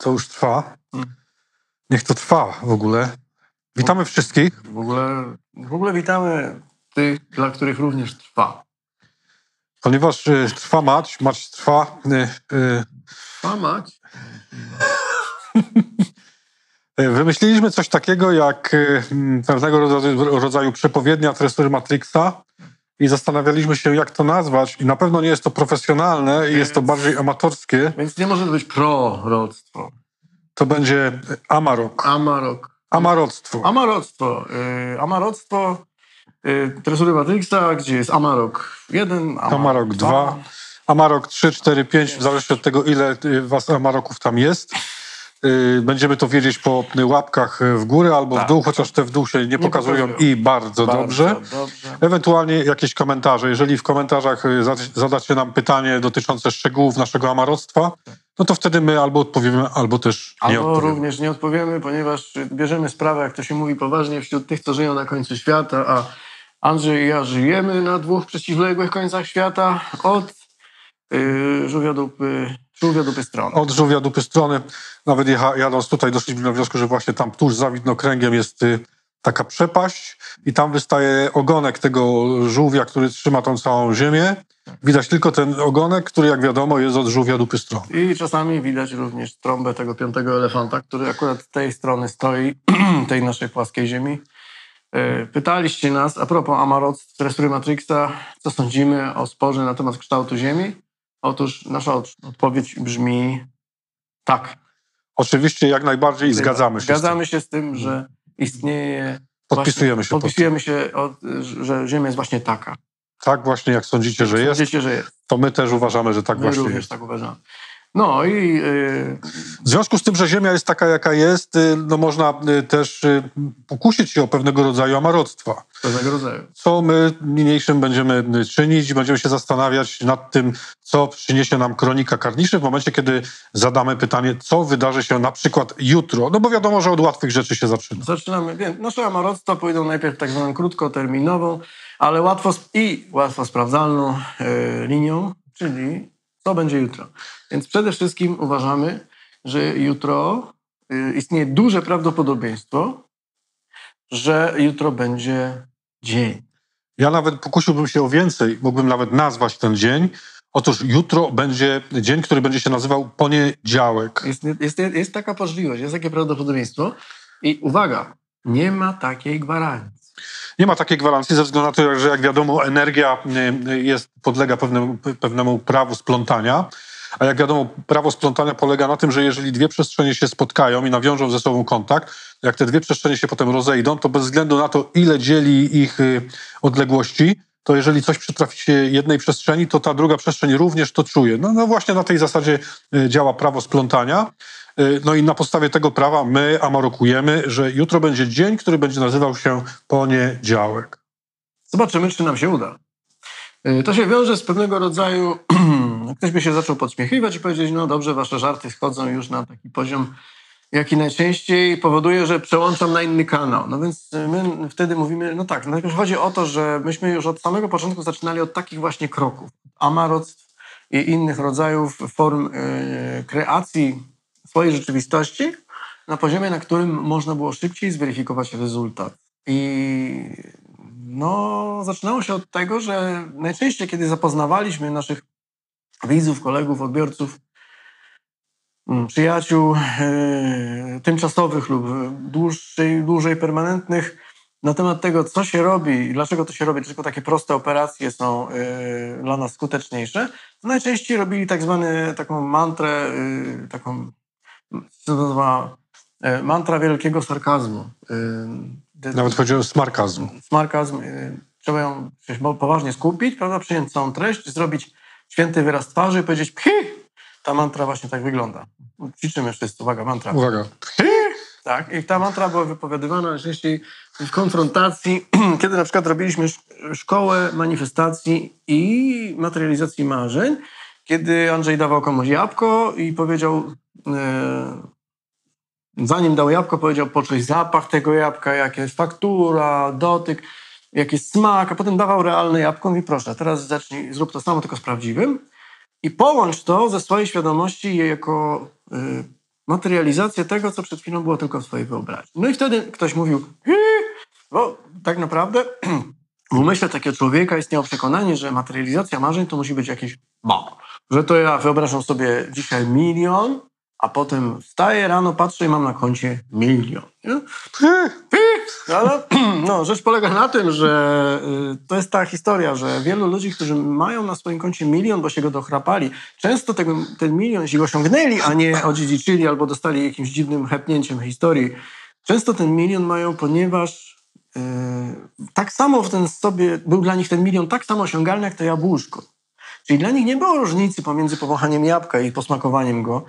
To już trwa. Mm. Niech to trwa w ogóle. Witamy wszystkich. W ogóle, w ogóle witamy tych, dla których również trwa. Ponieważ y, trwa mać, mać trwa. Y, y, Trwa mać. y, wymyśliliśmy coś takiego jak y, pewnego rodzaju, rodzaju przepowiednia tresury Matrixa i zastanawialiśmy się, jak to nazwać. I na pewno nie jest to profesjonalne i jest to Więc- bardziej amatorskie. Więc nie może to być proroctwo. To będzie amarok. Amarok. Amaroctwo. Amaroctwo. Yy, amaroctwo yy, tresury Matrixa, gdzie jest Amarok 1, Amarok, Amarok 2, Amarok 3, 4, 5, w zależności od tego, ile y, was Amaroków tam jest. Y, Będziemy to wiedzieć po y, łapkach y, w górę albo w Tak. dół, chociaż te w dół się nie, pokazują pokazują. i bardzo, Bardzo dobrze. dobrze. Ewentualnie jakieś komentarze. Jeżeli w komentarzach y, za- zadacie nam pytanie dotyczące szczegółów naszego amaroctwa, no to wtedy my albo odpowiemy, albo też nie Albo odpowiemy. również nie odpowiemy, ponieważ bierzemy sprawę, jak to się mówi poważnie, wśród tych, co żyją na końcu świata, a Andrzej i ja żyjemy na dwóch przeciwległych końcach świata od yy, żółwiadupy, żółwiadupy strony. Od żółwia dupy strony, nawet jecha, jadąc tutaj doszliśmy do wniosku, że właśnie tam tuż za widnokręgiem jest y, taka przepaść i tam wystaje ogonek tego żółwia, który trzyma tą całą ziemię. Widać tylko ten ogonek, który jak wiadomo jest od żółwia dupy strony. I czasami widać również trąbę tego piątego elefanta, który akurat z tej strony stoi, tej naszej płaskiej ziemi. Yy, Pytaliście nas, a propos Amarot, tresury Matrixa, co sądzimy o sporze na temat kształtu Ziemi? Otóż nasza od- odpowiedź brzmi tak. Oczywiście jak najbardziej zgadzamy się. Zgadzamy się z tym, że istnieje. z tym. Podpisujemy właśnie, się. Podpisujemy się, od, że Ziemia jest właśnie taka. Tak właśnie jak sądzicie, że jest, Sądzicie, że jest. to my też uważamy, że tak My właśnie również jest. tak uważamy. No i yy, W związku z tym, że Ziemia jest taka, jaka jest, y, no można y, też y, pokusić się o pewnego rodzaju amaroctwa. pewnego rodzaju. co my niniejszym będziemy y, czynić. Będziemy się zastanawiać nad tym, co przyniesie nam kronika karniszy w momencie, kiedy zadamy pytanie, co wydarzy się na przykład jutro. No bo wiadomo, że od łatwych rzeczy się zaczyna. Zaczynamy. Więc nasze amaroctwa pójdą najpierw tak zwaną krótkoterminową, ale łatwo i łatwo sprawdzalną linią, czyli co będzie jutro. Więc przede wszystkim uważamy, że jutro yy, istnieje duże prawdopodobieństwo, że jutro będzie dzień. Ja nawet pokusiłbym się o więcej, mógłbym nawet nazwać ten dzień. Otóż jutro będzie dzień, który będzie się nazywał poniedziałek. Jest, jest, jest taka możliwość, jest takie prawdopodobieństwo. I uwaga, nie ma takiej gwarancji. Nie ma takiej gwarancji ze względu na to, że jak wiadomo energia y, jest, podlega pewnemu, pewnemu prawu splątania. A jak wiadomo, prawo splątania polega na tym, że jeżeli dwie przestrzenie się spotkają i nawiążą ze sobą kontakt, jak te dwie przestrzenie się potem rozejdą, to bez względu na to, ile dzieli ich y, odległości, to jeżeli coś przytrafi się jednej przestrzeni, to ta druga przestrzeń również to czuje. No, no właśnie na tej zasadzie y, działa prawo splątania. Y, No i na podstawie tego prawa my amarokujemy, że jutro będzie dzień, który będzie nazywał się poniedziałek. Zobaczymy, czy nam się uda. Y, To się wiąże z pewnego rodzaju. Ktoś by się zaczął podśmiechiwać i powiedzieć: No dobrze, wasze żarty schodzą już na taki poziom, jaki najczęściej powoduje, że przełączam na inny kanał. No więc my wtedy mówimy: No tak, najpierw chodzi o to, że myśmy już od samego początku zaczynali od takich właśnie kroków. Amaroctw i innych rodzajów form y, kreacji swojej rzeczywistości na poziomie, na którym można było szybciej zweryfikować rezultat. I no, zaczynało się od tego, że najczęściej, kiedy zapoznawaliśmy naszych widzów, kolegów, odbiorców, przyjaciół e, tymczasowych lub dłuższej, dłużej permanentnych na temat tego, co się robi i dlaczego to się robi, dlaczego takie proste operacje są e, dla nas skuteczniejsze, to najczęściej robili tak zwane, taką mantrę, e, taką, co nazywa, mantra wielkiego sarkazmu. Nawet chodzi o smarkazm. smarkazm, trzeba ją poważnie skupić, prawda? przyjąć całą treść, zrobić święty wyraz twarzy i powiedzieć pchi! Ta mantra właśnie tak wygląda. Ćwiczymy wszyscy, uwaga, mantra. Uwaga. Tak, i ta mantra była wypowiadywana najczęściej w konfrontacji, kiedy na przykład robiliśmy sz- szkołę manifestacji i materializacji marzeń, kiedy Andrzej dawał komuś jabłko i powiedział, e, zanim dał jabłko, powiedział, poczuj zapach tego jabłka, jaka jest faktura, dotyk, jaki jest smak, a potem dawał realne jabłko. Mówi, proszę, teraz zacznij, zrób to samo, tylko z prawdziwym i połącz to ze swojej świadomości jako y, materializację tego, co przed chwilą było tylko w swojej wyobraźni. No i wtedy ktoś mówił, bo tak naprawdę w umyśle takiego człowieka istniało przekonanie, że materializacja marzeń to musi być jakieś ba. Że to ja wyobrażam sobie dzisiaj milion, a potem wstaję rano, patrzę i mam na koncie milion. Ale no, rzecz polega na tym, że y, to jest ta historia, że wielu ludzi, którzy mają na swoim koncie milion, bo się go dochrapali, często tego, ten milion, jeśli go osiągnęli, a nie odziedziczyli albo dostali jakimś dziwnym hepnięciem historii, często ten milion mają, ponieważ yy, tak samo w ten sobie, był dla nich ten milion tak samo osiągalny jak to jabłuszko. Czyli dla nich nie było różnicy pomiędzy powąchaniem jabłka i posmakowaniem go,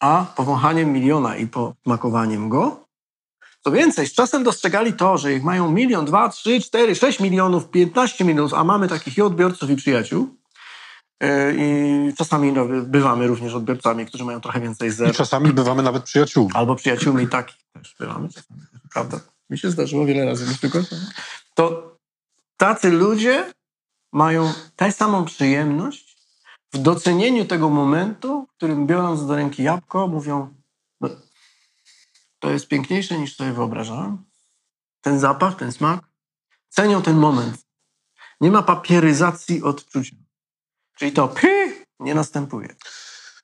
a powąchaniem miliona i posmakowaniem go, co więcej, z czasem dostrzegali to, że ich mają milion, dwa, trzy, cztery, sześć milionów, piętnaście milionów, a mamy takich i odbiorców, i przyjaciół. Yy, I czasami no, bywamy również odbiorcami, którzy mają trochę więcej I zer. czasami bywamy nawet przyjaciółmi. Albo przyjaciółmi takich też bywamy. Prawda? Mi się zdarzyło wiele razy tylko. To tacy ludzie mają tę samą przyjemność w docenieniu tego momentu, w którym biorąc do ręki jabłko, mówią no, to jest piękniejsze niż sobie wyobrażałem. Ten zapach, ten smak. Cenią ten moment. Nie ma papieryzacji odczucia. Czyli to py nie następuje.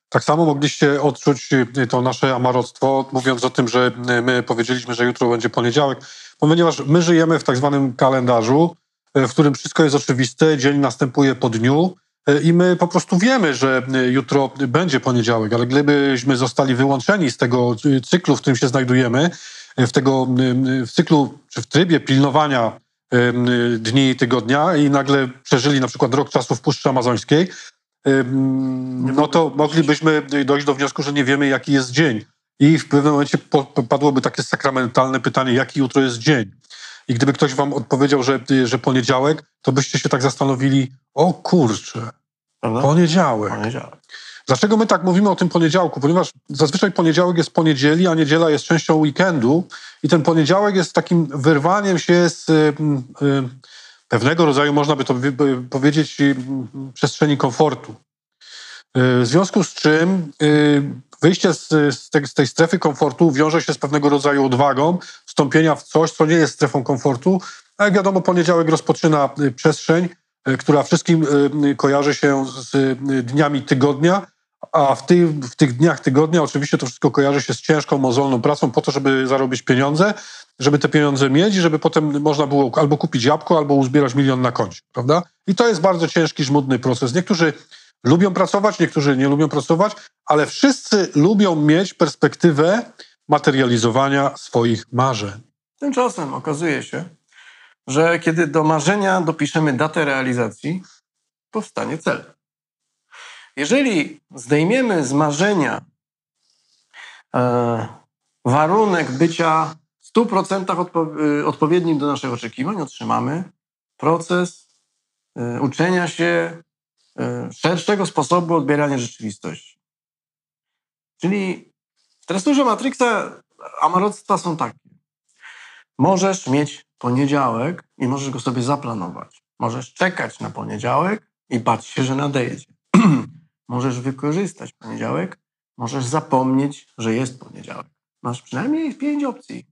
Tak samo mogliście odczuć y, to nasze amarostwo, mówiąc o tym, że y, my powiedzieliśmy, że jutro będzie poniedziałek, ponieważ my żyjemy w tak zwanym kalendarzu, y, w którym wszystko jest oczywiste, dzień następuje po dniu i my po prostu wiemy, że y, jutro będzie poniedziałek, ale gdybyśmy zostali wyłączeni z tego cyklu, w którym się znajdujemy, y, w tego w cyklu czy w trybie pilnowania dni tygodnia i nagle przeżyli na przykład rok czasu w Puszczy Amazońskiej, no to moglibyśmy dojść do wniosku, że nie wiemy, jaki jest dzień. I w pewnym momencie padłoby takie sakramentalne pytanie, jaki jutro jest dzień. I gdyby ktoś wam odpowiedział, że, że poniedziałek, to byście się tak zastanowili, o kurczę, Prawda? poniedziałek. Poniedziałek. Dlaczego my tak mówimy o tym poniedziałku? Ponieważ zazwyczaj poniedziałek jest po niedzieli, a niedziela jest częścią weekendu i ten poniedziałek jest takim wyrwaniem się z y, y, pewnego rodzaju, można by to powiedzieć, y, przestrzeni komfortu. Y, W związku z czym y, wyjście z tej strefy komfortu wiąże się z pewnego rodzaju odwagą, wstąpienia w coś, co nie jest strefą komfortu. A jak wiadomo, poniedziałek rozpoczyna y, przestrzeń, y, która wszystkim y, kojarzy się z dniami tygodnia, a w, w tych dniach tygodnia oczywiście to wszystko kojarzy się z ciężką, mozolną pracą po to, żeby zarobić pieniądze, żeby te pieniądze mieć i żeby potem można było albo kupić jabłko, albo uzbierać milion na koncie, prawda? I to jest bardzo ciężki, żmudny proces. Niektórzy lubią pracować, niektórzy nie lubią pracować, ale wszyscy lubią mieć perspektywę materializowania swoich marzeń. Tymczasem okazuje się, że kiedy do marzenia dopiszemy datę realizacji, powstanie cel. Jeżeli zdejmiemy z marzenia e, warunek bycia w 100% odpo- y, odpowiednim do naszych oczekiwań, otrzymamy proces y, uczenia się y, szerszego sposobu odbierania rzeczywistości. Czyli w tresurze Matrixa amaroctwa są takie. Możesz mieć poniedziałek i możesz go sobie zaplanować. Możesz czekać na poniedziałek i bać się, że nadejdzie. możesz wykorzystać poniedziałek, możesz zapomnieć, że jest poniedziałek. Masz przynajmniej pięć opcji.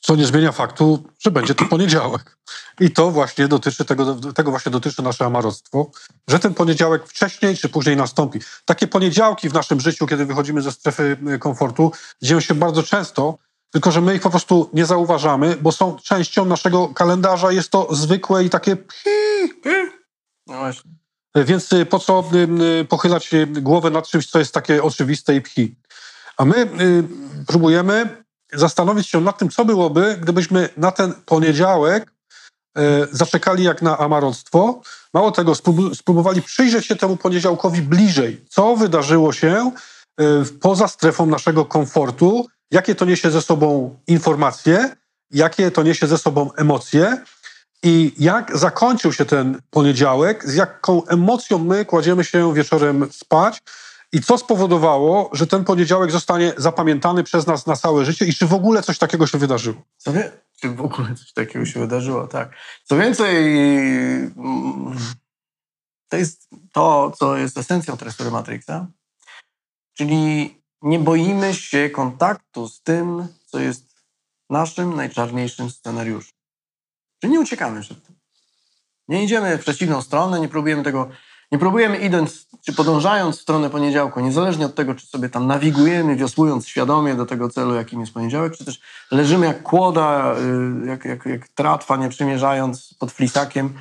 Co nie zmienia faktu, że będzie to poniedziałek. I to właśnie dotyczy tego, tego właśnie dotyczy nasze amarostwo, że ten poniedziałek wcześniej czy później nastąpi. Takie poniedziałki w naszym życiu, kiedy wychodzimy ze strefy y, komfortu, dzieją się bardzo często, tylko że my ich po prostu nie zauważamy, bo są częścią naszego kalendarza. Jest to zwykłe i takie No właśnie. Więc y, po co pochylać głowę nad czymś, co jest takie oczywiste i pchi? A my y, próbujemy zastanowić się nad tym, co byłoby, gdybyśmy na ten poniedziałek y, zaczekali jak na amarostwo. Mało tego, sprób- spróbowali przyjrzeć się temu poniedziałkowi bliżej. Co wydarzyło się y, poza strefą naszego komfortu? Jakie to niesie ze sobą informacje? Jakie to niesie ze sobą emocje? I jak zakończył się ten poniedziałek, z jaką emocją my kładziemy się wieczorem spać i co spowodowało, że ten poniedziałek zostanie zapamiętany przez nas na całe życie i czy w ogóle coś takiego się wydarzyło? Co wie, czy w ogóle coś takiego się wydarzyło, tak. Co więcej, to jest to, co jest esencją tresury Matrixa, czyli nie boimy się kontaktu z tym, co jest naszym najczarniejszym scenariuszem. Czyli nie uciekamy przed tym. Nie idziemy w przeciwną stronę, nie próbujemy tego, nie próbujemy idąc, czy podążając w stronę poniedziałku, niezależnie od tego, czy sobie tam nawigujemy, wiosłując świadomie do tego celu, jakim jest poniedziałek, czy też leżymy jak kłoda, y, jak, jak, jak tratwa, nie przymierzając pod flisakiem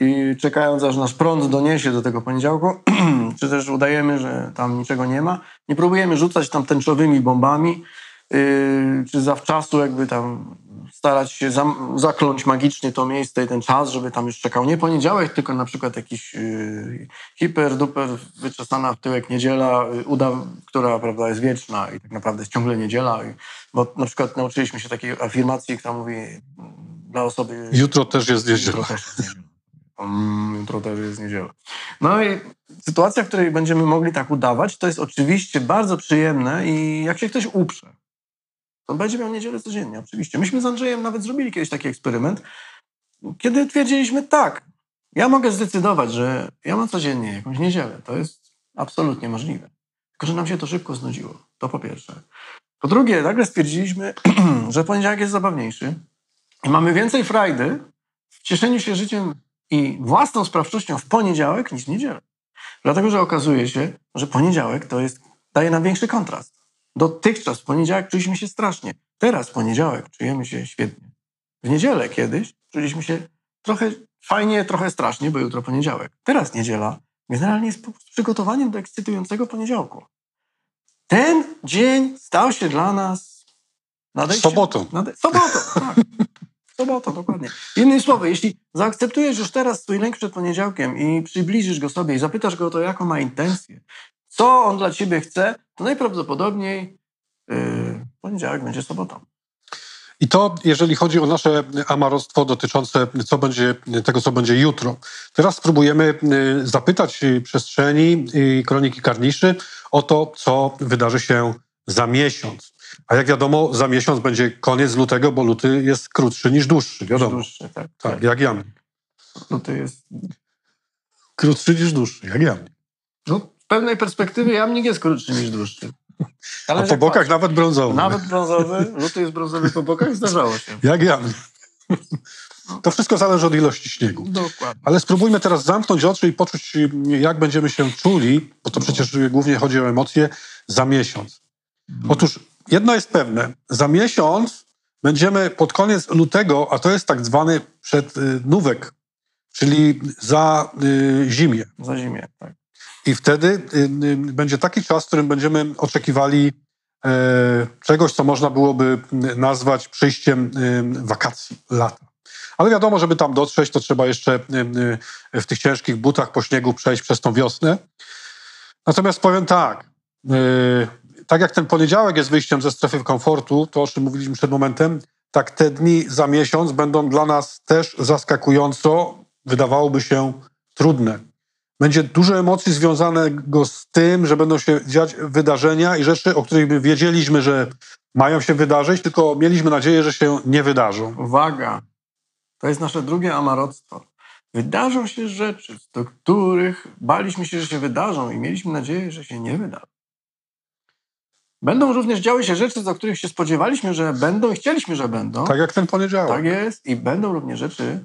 i czekając, aż nasz prąd doniesie do tego poniedziałku, czy też udajemy, że tam niczego nie ma. Nie próbujemy rzucać tam tęczowymi bombami, yy, czy zawczasu jakby tam starać się zakląć magicznie to miejsce i ten czas, żeby tam już czekał nie poniedziałek, tylko na przykład jakiś yy, hiper, duper, wyczesana w tyłek niedziela, yy, uda, która prawda, jest wieczna i tak naprawdę jest ciągle niedziela. I, bo na przykład nauczyliśmy się takiej afirmacji, która mówi mm, dla osoby... Jutro też jest niedziela. Jutro też jest niedziela. Mm, jutro też jest niedziela. No i sytuacja, w której będziemy mogli tak udawać, to jest oczywiście bardzo przyjemne i jak się ktoś uprze, to będzie miał niedzielę codziennie, oczywiście. Myśmy z Andrzejem nawet zrobili kiedyś taki eksperyment, kiedy twierdziliśmy tak, ja mogę zdecydować, że ja mam codziennie jakąś niedzielę. To jest absolutnie możliwe. Tylko, że nam się to szybko znudziło. To po pierwsze. Po drugie, nagle stwierdziliśmy, że poniedziałek jest zabawniejszy i mamy więcej frajdy w cieszeniu się życiem i własną sprawczością w poniedziałek niż w niedzielę. Dlatego, że okazuje się, że poniedziałek to jest, daje nam większy kontrast. Dotychczas w poniedziałek czuliśmy się strasznie. Teraz w poniedziałek czujemy się świetnie. W niedzielę kiedyś czuliśmy się trochę fajnie, trochę strasznie, bo jutro poniedziałek. Teraz niedziela generalnie jest przygotowaniem do ekscytującego poniedziałku. Ten dzień stał się dla nas nadejściem... Sobotą. Nade... Sobotą, tak. Sobota, dokładnie. Innymi słowy, jeśli zaakceptujesz już teraz swój lęk przed poniedziałkiem i przybliżysz go sobie i zapytasz go o to, jaką ma intencję, co on dla ciebie chce, to najprawdopodobniej yy, poniedziałek będzie sobotą. I to, jeżeli chodzi o nasze amarostwo dotyczące co będzie, tego, co będzie jutro. Teraz spróbujemy y, zapytać przestrzeni i kroniki karniszy o to, co wydarzy się za miesiąc. A jak wiadomo, za miesiąc będzie koniec lutego, bo luty jest krótszy niż dłuższy, wiadomo. Dłuższy, tak. Tak, jak jamnik. Luty jest... Krótszy niż dłuższy, jak jamnik. No, pewnej perspektywy jamnik jest krótszy niż dłuższy. Ale A po bokach patrz, nawet brązowy. Nawet brązowy, luty jest brązowy po bokach, zdarzało się. Jak jamnik. To wszystko zależy od ilości śniegu. Dokładnie. Ale spróbujmy teraz zamknąć oczy i poczuć, jak będziemy się czuli, bo to przecież głównie chodzi o emocje, za miesiąc. Otóż jedno jest pewne. Za miesiąc będziemy pod koniec lutego, a to jest tak zwany przednówek, czyli za y, zimie. Za zimie, tak. I wtedy y, y, będzie taki czas, w którym będziemy oczekiwali e, czegoś, co można byłoby nazwać przyjściem wakacji, lata. Ale wiadomo, żeby tam dotrzeć, to trzeba jeszcze w tych ciężkich butach po śniegu przejść przez tą wiosnę. Natomiast powiem tak, tak jak ten poniedziałek jest wyjściem ze strefy komfortu, to o czym mówiliśmy przed momentem, tak te dni za miesiąc będą dla nas też zaskakująco, wydawałoby się, trudne. Będzie dużo emocji związanego z tym, że będą się dziać wydarzenia i rzeczy, o których by wiedzieliśmy, że mają się wydarzyć, tylko mieliśmy nadzieję, że się nie wydarzą. Uwaga! To jest nasze drugie amaroctwo. Wydarzą się rzeczy, do których baliśmy się, że się wydarzą i mieliśmy nadzieję, że się nie wydarzą. Będą również działy się rzeczy, do których się spodziewaliśmy, że będą i chcieliśmy, że będą. Tak jak ten poniedziałek. Tak jest. I będą również rzeczy,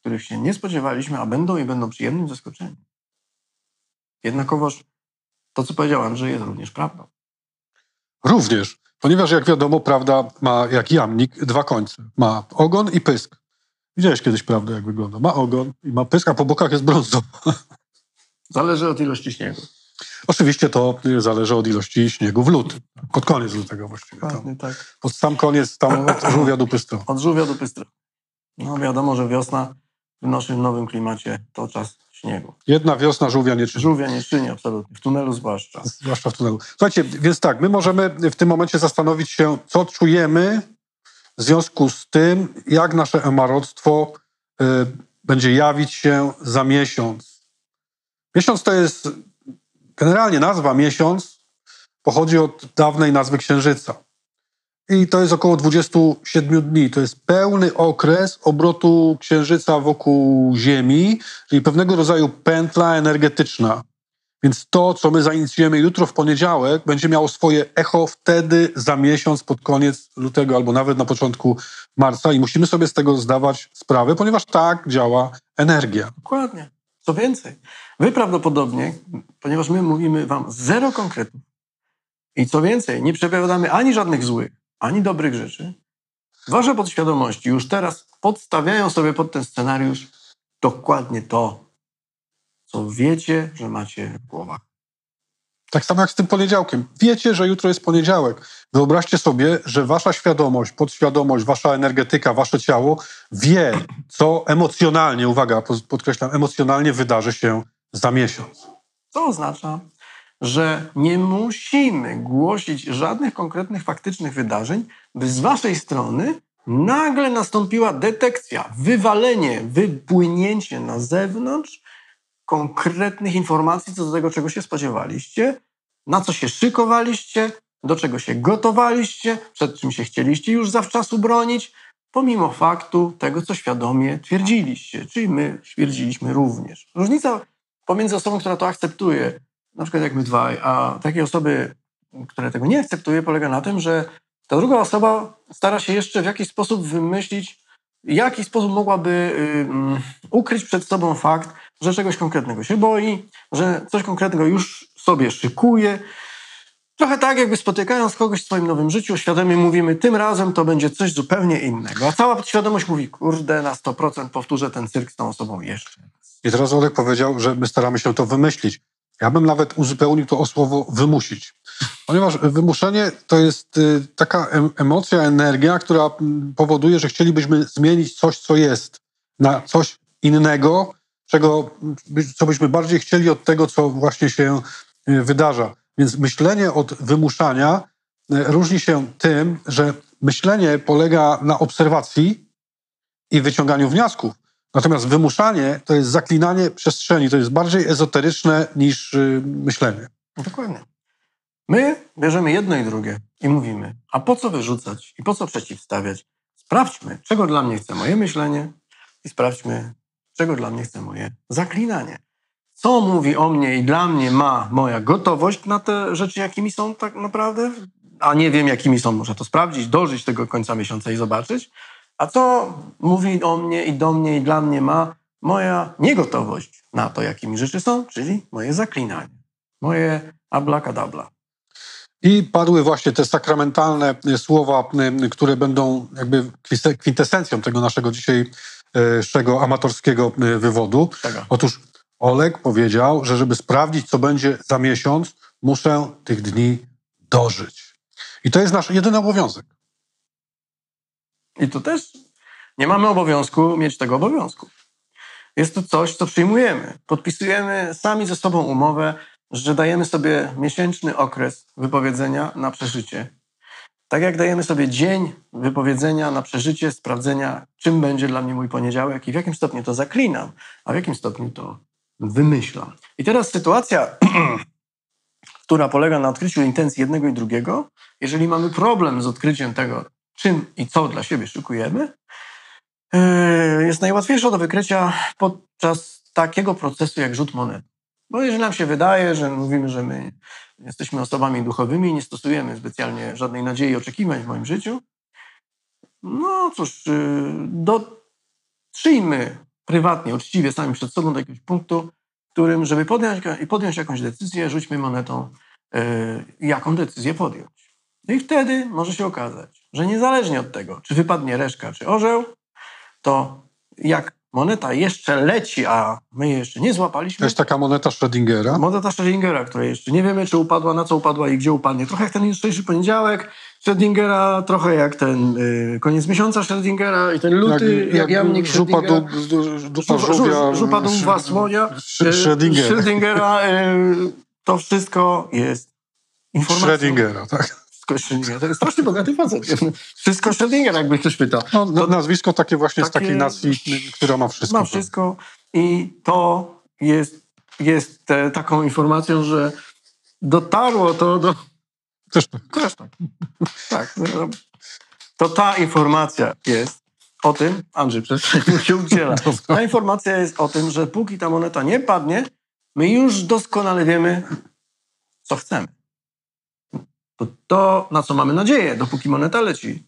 których się nie spodziewaliśmy, a będą i będą przyjemnym zaskoczeniem. Jednakowoż to, co powiedział Andrzej, jest również prawdą. Również, ponieważ jak wiadomo, prawda ma jak jamnik dwa końce. Ma ogon i pysk. Widziałeś kiedyś prawdę, jak wygląda. Ma ogon i ma pysk, a po bokach jest brązowa. Zależy od ilości śniegu. Oczywiście to zależy od ilości śniegu w lutym. Pod koniec lutego właściwie. Tam. tak. Pod sam koniec, tam od żółwia do pystra. Od żółwia do pystra. No wiadomo, że wiosna w naszym nowym klimacie to czas śniegu. Jedna wiosna żółwia nie czyni. Żółwia nie czyni, absolutnie. W tunelu zwłaszcza. Zwłaszcza w tunelu. Słuchajcie, więc tak, my możemy w tym momencie zastanowić się, co czujemy w związku z tym, jak nasze emaroctwo y, będzie jawić się za miesiąc. Miesiąc to jest Generalnie nazwa miesiąc pochodzi od dawnej nazwy księżyca. I to jest około 27 dni. To jest pełny okres obrotu księżyca wokół Ziemi, czyli pewnego rodzaju pętla energetyczna. Więc to, co my zainicjujemy jutro w poniedziałek, będzie miało swoje echo wtedy za miesiąc, pod koniec lutego albo nawet na początku marca i musimy sobie z tego zdawać sprawę, ponieważ tak działa energia. Dokładnie. Co więcej, wy prawdopodobnie, ponieważ my mówimy wam zero konkretów i co więcej, nie przepowiadamy ani żadnych złych, ani dobrych rzeczy, wasze podświadomości już teraz podstawiają sobie pod ten scenariusz dokładnie to, co wiecie, że macie w głowach. Tak samo jak z tym poniedziałkiem. Wiecie, że jutro jest poniedziałek. Wyobraźcie sobie, że wasza świadomość, podświadomość, wasza energetyka, wasze ciało wie, co emocjonalnie, uwaga, podkreślam, emocjonalnie wydarzy się za miesiąc. To oznacza, że nie musimy głosić żadnych konkretnych, faktycznych wydarzeń, by z waszej strony nagle nastąpiła detekcja, wywalenie, wypłynięcie na zewnątrz konkretnych informacji co do tego, czego się spodziewaliście, na co się szykowaliście, do czego się gotowaliście, przed czym się chcieliście już zawczasu bronić, pomimo faktu tego, co świadomie twierdziliście, czyli my twierdziliśmy również. Różnica pomiędzy osobą, która to akceptuje, na przykład jak my dwaj, a takiej osoby, która tego nie akceptuje, polega na tym, że ta druga osoba stara się jeszcze w jakiś sposób wymyślić, w jaki sposób mogłaby ukryć przed sobą fakt, że czegoś konkretnego się boi, że coś konkretnego już sobie szykuje. Trochę tak, jakby spotykając kogoś w swoim nowym życiu, świadomie mówimy, tym razem to będzie coś zupełnie innego. A cała podświadomość mówi, kurde, na 100% powtórzę ten cyrk z tą osobą jeszcze. I teraz Olek powiedział, że my staramy się to wymyślić. Ja bym nawet uzupełnił to o słowo wymusić. Ponieważ wymuszenie to jest y, taka emocja, energia, która powoduje, że chcielibyśmy zmienić coś, co jest, na coś innego, czego, co byśmy bardziej chcieli od tego, co właśnie się y, wydarza. Więc myślenie od wymuszania y, różni się tym, że myślenie polega na obserwacji i wyciąganiu wniosków. Natomiast wymuszanie to jest zaklinanie przestrzeni, to jest bardziej ezoteryczne niż myślenie. Dokładnie. My bierzemy jedno i drugie i mówimy, a po co wyrzucać i po co przeciwstawiać? Sprawdźmy, czego dla mnie chce moje myślenie i sprawdźmy, czego dla mnie chce moje zaklinanie. Co mówi o mnie i dla mnie ma moja gotowość na te rzeczy, jakimi są tak naprawdę, a nie wiem, jakimi są, muszę to sprawdzić, dożyć tego końca miesiąca i zobaczyć. A co mówi o mnie i do mnie i dla mnie ma moja niegotowość na to, jakimi rzeczy są, czyli moje zaklinanie, moje ablakadabla. I padły właśnie te sakramentalne słowa, które będą jakby kwintesencją tego naszego dzisiejszego amatorskiego wywodu. Tego. Otóż Olek powiedział, że żeby sprawdzić, co będzie za miesiąc, muszę tych dni dożyć. I to jest nasz jedyny obowiązek. I to też nie mamy obowiązku mieć tego obowiązku. Jest to coś, co przyjmujemy. Podpisujemy sami ze sobą umowę, że dajemy sobie miesięczny okres wypowiedzenia na przeżycie. Tak jak dajemy sobie dzień wypowiedzenia na przeżycie, sprawdzenia, czym będzie dla mnie mój poniedziałek i w jakim stopniu to zaklinam, a w jakim stopniu to wymyślam. I teraz sytuacja, która polega na odkryciu intencji jednego i drugiego, jeżeli mamy problem z odkryciem tego, czym i co dla siebie szykujemy, yy, jest najłatwiejsza do wykrycia podczas takiego procesu jak rzut monet. Bo jeżeli nam się wydaje, że mówimy, że my jesteśmy osobami duchowymi nie stosujemy specjalnie żadnej nadziei i oczekiwań w moim życiu, no cóż, y, dotrzyjmy prywatnie, uczciwie sami przed sobą do jakiegoś punktu, w którym, żeby podjąć, podjąć jakąś decyzję, rzućmy monetą, y, jaką decyzję podjąć. No I wtedy może się okazać, że niezależnie od tego, czy wypadnie reszka, czy orzeł, to jak moneta jeszcze leci, a my jej jeszcze nie złapaliśmy. To jest taka moneta Schrödingera. Moneta Schrödingera, której jeszcze nie wiemy, czy upadła, na co upadła i gdzie upadnie. Trochę jak ten jutrzejszy poniedziałek Schrödingera, trochę jak ten y, koniec miesiąca Schrödingera i ten luty, jak, jak, jamnik żupa, du, dupa żółwia, żupa dłuba słonia Schrödingera. Schrödingera y, to wszystko jest informacja. Schrödingera, tak. Wszystko Schrödingera. To jest strasznie bogaty facet. Wszystko Schrödingera, jakby ktoś pytał. No, to, nazwisko takie właśnie takie, z takiej nacji, która ma wszystko. Ma wszystko i to jest, jest te, taką informacją, że dotarło to do... Też tak. Też tak. tak. No, to ta informacja jest o tym, Andrzej przecież się udziela, ta informacja jest o tym, że póki ta moneta nie padnie, my już doskonale wiemy, co chcemy. To, to na co mamy nadzieję, dopóki moneta leci,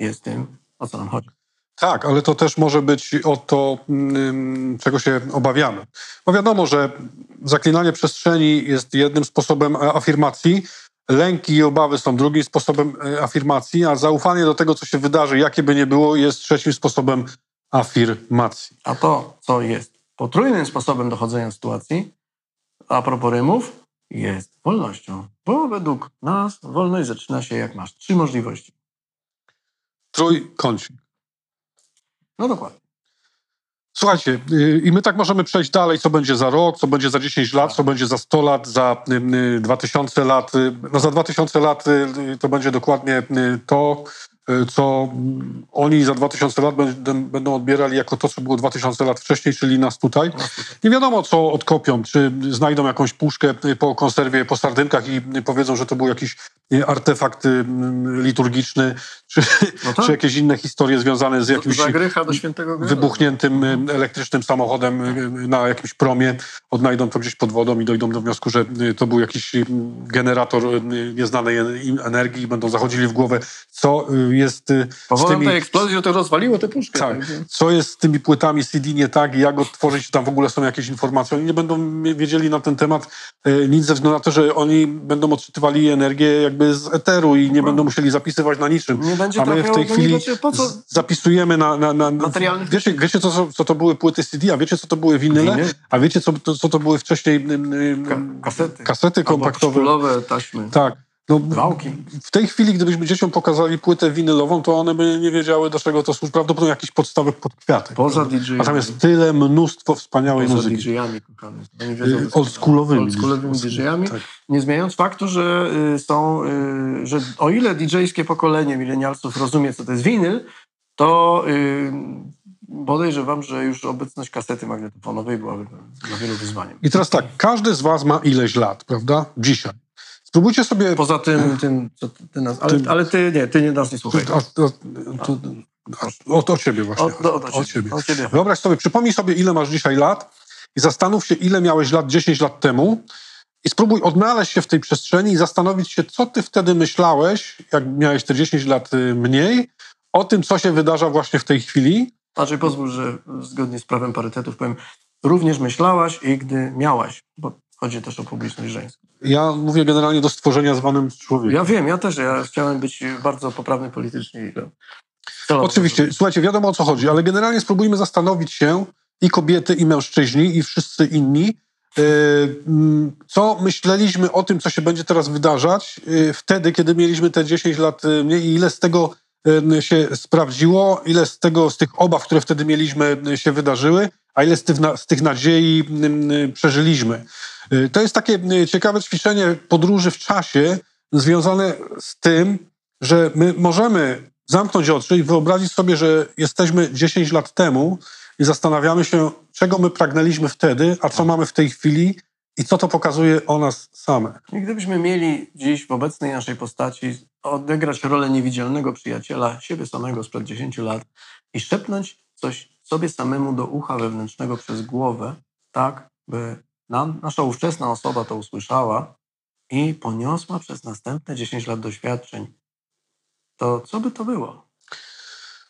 jest tym, o co nam chodzi. Tak, ale to też może być o to, mm, czego się obawiamy. Bo wiadomo, że zaklinanie przestrzeni jest jednym sposobem e, afirmacji, lęki i obawy są drugim sposobem e, afirmacji, a zaufanie do tego, co się wydarzy, jakie by nie było, jest trzecim sposobem afirmacji. A to, co jest potrójnym sposobem dochodzenia sytuacji, a propos rymów, jest wolnością. Bo według nas wolność zaczyna się, jak masz trzy możliwości. Trójkącik. No dokładnie. Słuchajcie, y, i my tak możemy przejść dalej, co będzie za rok, co będzie za 10 lat, co będzie za 100 lat, za y, y, 2000 lat. Y, No za 2000 lat y, to będzie dokładnie y, to, y, co mm, oni za 2000 lat będą, odbierali jako to, co było 2000 lat wcześniej, czyli nas tutaj. Nie wiadomo, co odkopią, czy znajdą jakąś puszkę y, po konserwie, po sardynkach i y, powiedzą, że to był jakiś artefakt liturgiczny, czy, No tak. czy jakieś inne historie związane z jakimś wybuchniętym elektrycznym samochodem na jakimś promie, odnajdą to gdzieś pod wodą i dojdą do wniosku, że to był jakiś generator nieznanej energii i będą zachodzili w głowę, co jest y, z Powodem tymi... tej eksplozji to rozwaliło tę puszkę. Tak. Także- Co jest z tymi płytami CD nie tak i jak odtworzyć, tam w ogóle są jakieś informacje. Oni nie będą wiedzieli na ten temat e, nic ze względu na to, że oni będą odczytywali energię jakby z eteru i nie będą musieli zapisywać na niczym. Nie będzie A my w tej chwili niego, po co? zapisujemy na... na, na Materialnych wiecie, wiecie co, co, to były płyty CD, a wiecie co to były winyle? Winyl? A wiecie co to, co to były wcześniej Ka- kasety. kasety kompaktowe? taśmy. Tak. No, Wałki. w tej chwili, gdybyśmy dzieciom pokazali płytę winylową, to one by nie wiedziały, do czego to służy. Prawdopodobnie jakiś podstawek pod kwiatek. Poza DJ-ami. A tam jest tyle mnóstwo wspaniałej Poza muzyki. DJ-ami, kochany. Oni wiedzą Y, oldschoolowymi. Oldschoolowymi DJ-ami. Tak. Nie zmieniając faktu, że y, są, y, że o ile DJ-skie pokolenie milenialsów rozumie, co to jest winyl, to podejrzewam, że już obecność kasety magnetofonowej byłaby dla wielu wyzwaniem. I teraz tak, każdy z was ma ileś lat, prawda? Dzisiaj. Spróbujcie sobie... Poza tym, tym co ty, nas... Ale, Ty- ale ty nie, ty nie nas nie słuchaj. A, a, to, o, o ciebie właśnie. O, do, o ciebie. O ciebie. Wyobraź sobie, przypomnij sobie, ile masz dzisiaj lat i zastanów się, ile miałeś lat 10 lat temu i spróbuj odnaleźć się w tej przestrzeni i zastanowić się, co ty wtedy myślałeś, jak miałeś te 10 lat y, mniej, o tym, co się wydarza właśnie w tej chwili. Znaczy pozwól, że zgodnie z prawem parytetów powiem, również myślałaś i gdy miałaś, bo chodzi też o publiczność żeńską. Ja mówię generalnie do stworzenia zwanym człowiekiem. Ja wiem, ja też, ja chciałem być bardzo poprawny politycznie. Oczywiście, słuchajcie, wiadomo o co chodzi, ale generalnie spróbujmy zastanowić się i kobiety, i mężczyźni, i wszyscy inni, yy, mm, co myśleliśmy o tym, co się będzie teraz wydarzać yy, wtedy, kiedy mieliśmy te 10 lat yy, mniej i ile z tego się sprawdziło, ile z tego, z tych obaw, które wtedy mieliśmy, się wydarzyły, a ile z tych, z tych nadziei yy, przeżyliśmy. Yy, To jest takie yy, ciekawe ćwiczenie podróży w czasie związane z tym, że my możemy zamknąć oczy i wyobrazić sobie, że jesteśmy 10 lat temu i zastanawiamy się, czego my pragnęliśmy wtedy, a co mamy w tej chwili i co to pokazuje o nas same. I gdybyśmy mieli dziś w obecnej naszej postaci odegrać rolę niewidzialnego przyjaciela siebie samego sprzed 10 lat i szepnąć coś sobie samemu do ucha wewnętrznego przez głowę, tak by nam, nasza ówczesna osoba to usłyszała i poniosła przez następne 10 lat doświadczeń, to co by to było?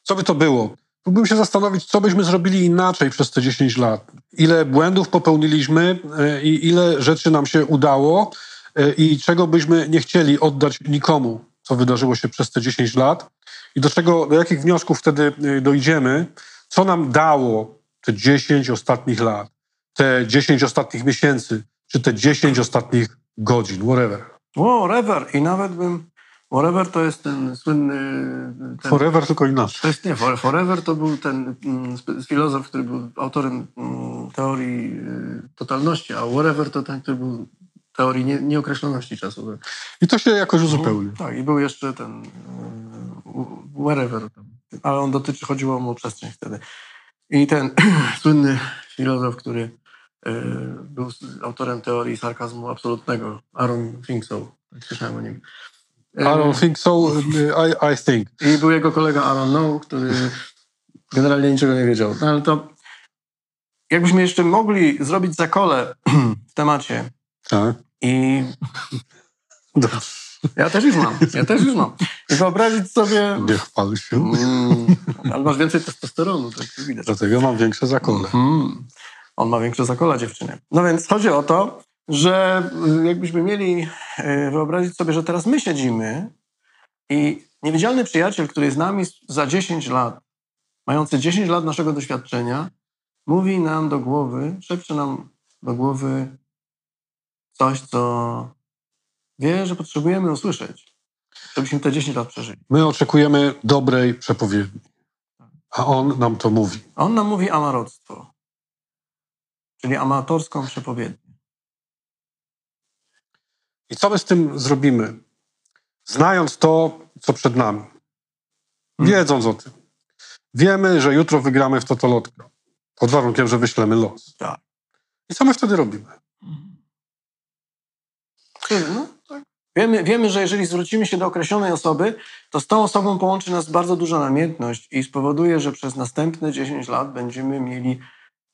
Co by to było? Próbujmy się zastanowić, co byśmy zrobili inaczej przez te 10 lat. Ile błędów popełniliśmy e, i ile rzeczy nam się udało e, i czego byśmy nie chcieli oddać nikomu, co wydarzyło się przez te 10 lat i do czego, do jakich wniosków wtedy e, dojdziemy, co nam dało te 10 ostatnich lat, te 10 ostatnich miesięcy, czy te 10 ostatnich godzin, whatever. Whatever. I nawet bym... Whatever to jest ten słynny... Ten, Forever tylko inaczej. To jest nie, For- Forever to był ten mm, filozof, który był autorem mm, teorii y, totalności, a Whatever to ten, który był teorii nie, nieokreśloności czasu. I to się jakoś uzupełni. Tak, i był jeszcze ten y, Wherever, tam. Ale on dotyczy, chodziło mu o przestrzeń wtedy. I ten słynny filozof, który y, był autorem teorii sarkazmu absolutnego, Aaron Finksau, tak słyszałem o nim. I don't think so, I, I think. I był jego kolega Aaron No, który generalnie niczego nie wiedział. No, ale to jakbyśmy jeszcze mogli zrobić zakole w temacie Tak. i Dobrze. Ja też już mam, ja też już mam. I wyobrazić sobie... Nie chwal się. Mm, ale masz więcej testosteronu, tak widać. Dlatego mam większe zakole. Hmm. On ma większe zakola dziewczyny. No więc chodzi o to, że y, jakbyśmy mieli y, wyobrazić sobie, że teraz my siedzimy i niewidzialny przyjaciel, który jest z nami za 10 lat, mający 10 lat naszego doświadczenia, mówi nam do głowy, szepcze nam do głowy coś, co wie, że potrzebujemy usłyszeć, żebyśmy te 10 lat przeżyli. My oczekujemy dobrej przepowiedni. A on nam to mówi. A on nam mówi amaroctwo, czyli amatorską przepowiednię. I co my z tym zrobimy? Znając to, co przed nami. Wiedząc o tym. Wiemy, że jutro wygramy w totolotkę. Pod warunkiem, że wyślemy los. Tak. I co my wtedy robimy? No, tak. Wiemy, wiemy, że jeżeli zwrócimy się do określonej osoby, to z tą osobą połączy nas bardzo duża namiętność i spowoduje, że przez następne 10 lat będziemy mieli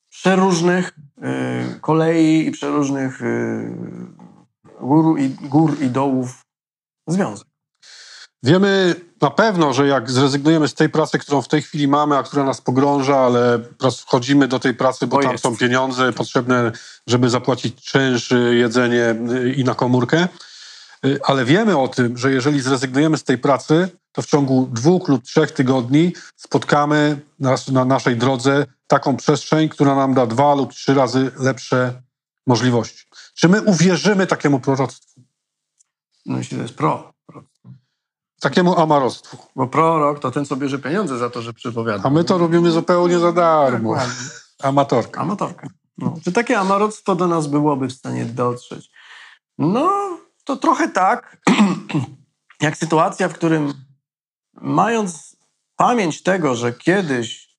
przeróżnych y, kolei i przeróżnych y, gór, i, gór i dołów związek. Wiemy na pewno, że jak zrezygnujemy z tej pracy, którą w tej chwili mamy, a która nas pogrąża, ale wchodzimy do tej pracy, bo Bo tam jest. są pieniądze potrzebne, żeby zapłacić czynsz, y, jedzenie y, i na komórkę. Y, Ale wiemy o tym, że jeżeli zrezygnujemy z tej pracy, to w ciągu dwóch lub trzech tygodni spotkamy na, na naszej drodze taką przestrzeń, która nam da dwa lub trzy razy lepsze możliwości. Czy my uwierzymy takiemu proroctwu, No jeśli to jest pro. takiemu amarostwu? Bo prorok to ten, co bierze pieniądze za to, że przepowiada. A my to robimy zupełnie za darmo. Dokładnie. Amatorka. Amatorka. No. Czy takie amaroctwo do nas byłoby w stanie dotrzeć? No, to trochę tak, jak sytuacja, w którym mając pamięć tego, że kiedyś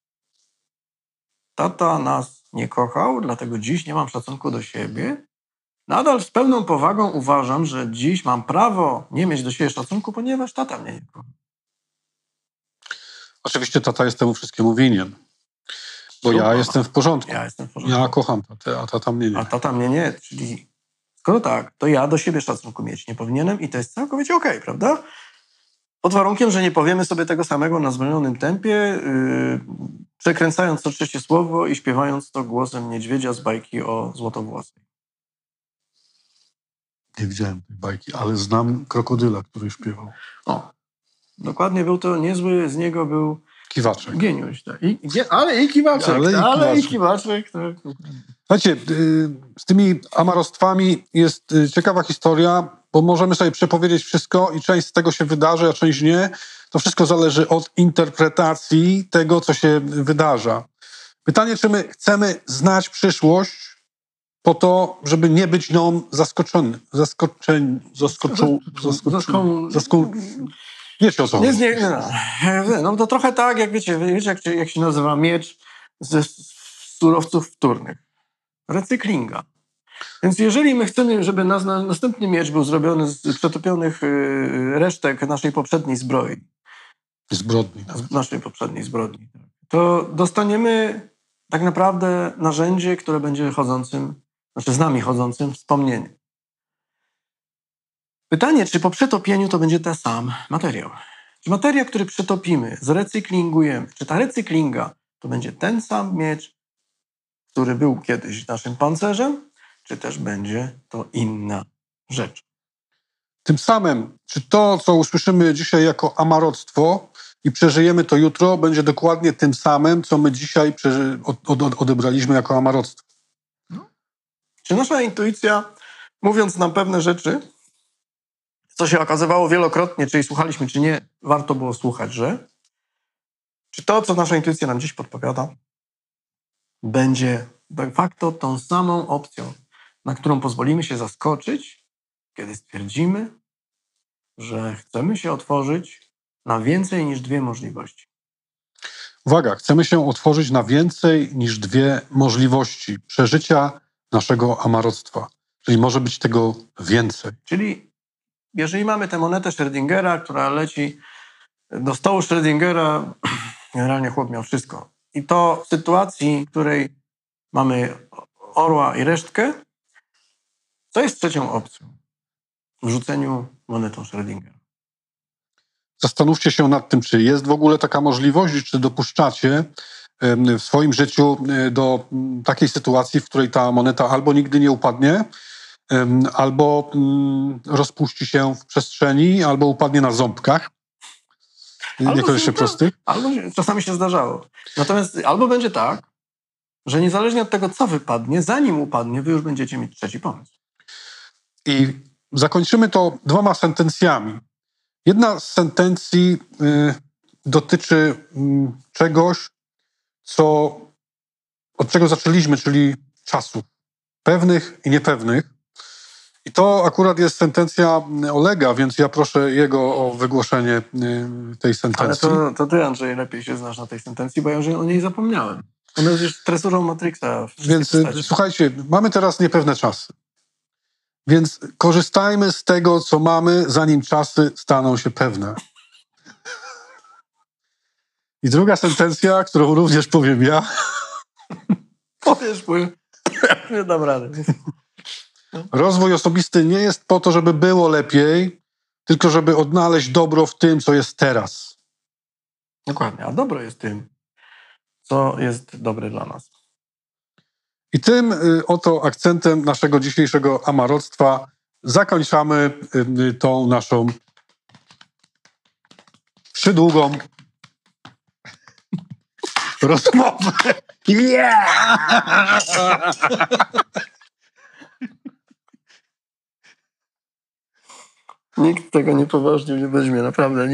tata nas nie kochał, dlatego dziś nie mam szacunku do siebie, nadal z pełną powagą uważam, że dziś mam prawo nie mieć do siebie szacunku, ponieważ tata mnie nie kocha. Oczywiście tata jest temu wszystkiemu winien. Bo ja jestem w porządku. Ja jestem w porządku. Ja kocham tatę, a tata mnie A nie. tata mnie nie, czyli skoro tak, to ja do siebie szacunku mieć nie powinienem i to jest całkowicie okej, prawda? Pod warunkiem, że nie powiemy sobie tego samego na zwolnionym tempie, yy, przekręcając co trzecie słowo i śpiewając to głosem niedźwiedzia z bajki o złotowłosej. Nie widziałem tej bajki, ale znam krokodyla, który śpiewał. O, dokładnie był to niezły, z niego był Kiwaczek. geniusz. Tak. I, ale i kiwaczek, Ale i ale i kiwaczek. kiwaczek. tak. Słuchajcie, y, z tymi amarostwami jest y, ciekawa historia, bo możemy sobie przepowiedzieć wszystko i część z tego się wydarzy, a część nie. To wszystko zależy od interpretacji tego, co się wydarza. Pytanie, czy my chcemy znać przyszłość po to, żeby nie być nią zaskoczony, zaskoczeni, zaskoczu, zaskoczu, Zaską- zaską... Wiecie o co Nie, chodzi. nie, no, no to trochę tak, jak wiecie, wiecie jak, się, jak się nazywa miecz ze surowców wtórnych. Recyklinga. Więc jeżeli my chcemy, żeby nas, na, następny miecz był zrobiony z przetopionych y, resztek naszej poprzedniej zbroi, Zbrodni. z naszej poprzedniej zbrodni, tak, to dostaniemy tak naprawdę narzędzie, które będzie chodzącym, znaczy z nami chodzącym wspomnieniem. Pytanie, czy po przetopieniu to będzie ten sam materiał? Czy materia, który przetopimy, zrecyklingujemy, czy ta recyklinga to będzie ten sam miecz, który był kiedyś naszym pancerzem, czy też będzie to inna rzecz? Tym samym, czy to, co usłyszymy dzisiaj jako amaroctwo i przeżyjemy to jutro, będzie dokładnie tym samym, co my dzisiaj przeży- od, od, odebraliśmy jako amaroctwo. Czy nasza intuicja, mówiąc nam pewne rzeczy, co się okazywało wielokrotnie, czyli słuchaliśmy, czy nie, warto było słuchać, że czy to, co nasza intuicja nam dziś podpowiada, będzie de facto tą samą opcją, na którą pozwolimy się zaskoczyć, kiedy stwierdzimy, że chcemy się otworzyć na więcej niż dwie możliwości. Uwaga, chcemy się otworzyć na więcej niż dwie możliwości przeżycia naszego amaroctwa. Czyli może być tego więcej. Czyli jeżeli mamy tę monetę Schrödingera, która leci do stołu Schrödingera, generalnie chłop miał wszystko. I to w sytuacji, w której mamy orła i resztkę. Co jest trzecią opcją w rzuceniu monetą Schrödingera? Zastanówcie się nad tym, czy jest w ogóle taka możliwość, czy dopuszczacie w swoim życiu do takiej sytuacji, w której ta moneta albo nigdy nie upadnie, albo mm, rozpuści się w przestrzeni, albo upadnie na ząbkach. Niekoniecznie prostych. Albo czasami się zdarzało. Natomiast albo będzie tak, że niezależnie od tego, co wypadnie, zanim upadnie, wy już będziecie mieć trzeci pomysł. I zakończymy to dwoma sentencjami. Jedna z sentencji y, dotyczy mm, czegoś, co, od czego zaczęliśmy, czyli czasów pewnych i niepewnych. I to akurat jest sentencja Olega, więc ja proszę jego o wygłoszenie y, tej Ale sentencji. to, to ty, Andrzej, lepiej się znasz na tej sentencji, bo ja już o niej zapomniałem. Ona jest już tresurą Matrixa. Więc y, postaciach. słuchajcie, mamy teraz niepewne czasy. Więc korzystajmy z tego, co mamy, zanim czasy staną się pewne. I druga sentencja, którą również powiem ja. Powiesz, ja nie dam rady. Rozwój osobisty nie jest po to, żeby było lepiej, tylko żeby odnaleźć dobro w tym, co jest teraz. Dokładnie, a dobro jest tym, co jest dobre dla nas. I tym y, oto akcentem naszego dzisiejszego amaroctwa zakończamy y, tą naszą przydługą rozmowę. Nikt tego nie poważnie nie weźmie, naprawdę. Nikt